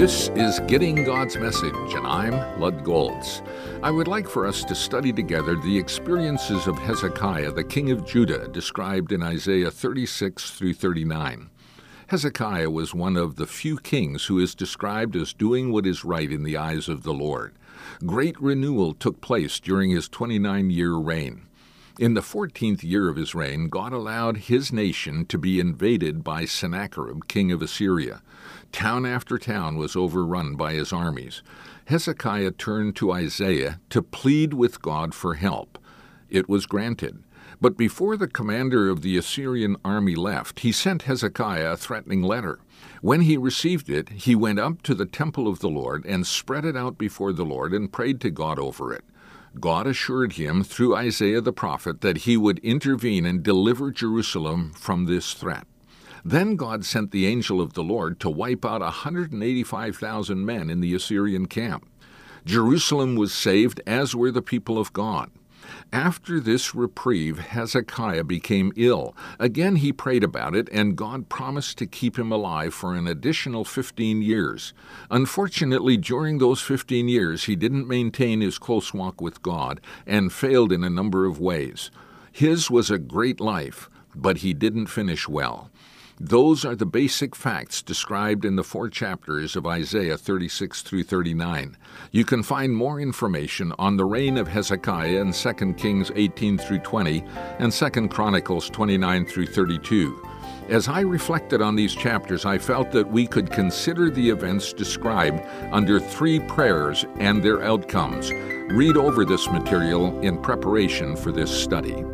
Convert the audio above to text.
This is Getting God's Message, and I'm Lud Golz. I would like for us to study together the experiences of Hezekiah, the king of Judah, described in Isaiah 36 through 39. Hezekiah was one of the few kings who is described as doing what is right in the eyes of the Lord. Great renewal took place during his 29 year reign. In the fourteenth year of his reign, God allowed his nation to be invaded by Sennacherib, king of Assyria. Town after town was overrun by his armies. Hezekiah turned to Isaiah to plead with God for help. It was granted. But before the commander of the Assyrian army left, he sent Hezekiah a threatening letter. When he received it, he went up to the temple of the Lord and spread it out before the Lord and prayed to God over it. God assured him through Isaiah the prophet that he would intervene and deliver Jerusalem from this threat. Then God sent the angel of the Lord to wipe out 185,000 men in the Assyrian camp. Jerusalem was saved, as were the people of God. After this reprieve, Hezekiah became ill. Again he prayed about it, and God promised to keep him alive for an additional 15 years. Unfortunately, during those 15 years, he didn't maintain his close walk with God and failed in a number of ways. His was a great life, but he didn't finish well. Those are the basic facts described in the four chapters of Isaiah 36 through 39. You can find more information on the reign of Hezekiah in 2 Kings 18 through 20 and 2 Chronicles 29 through 32. As I reflected on these chapters, I felt that we could consider the events described under three prayers and their outcomes. Read over this material in preparation for this study.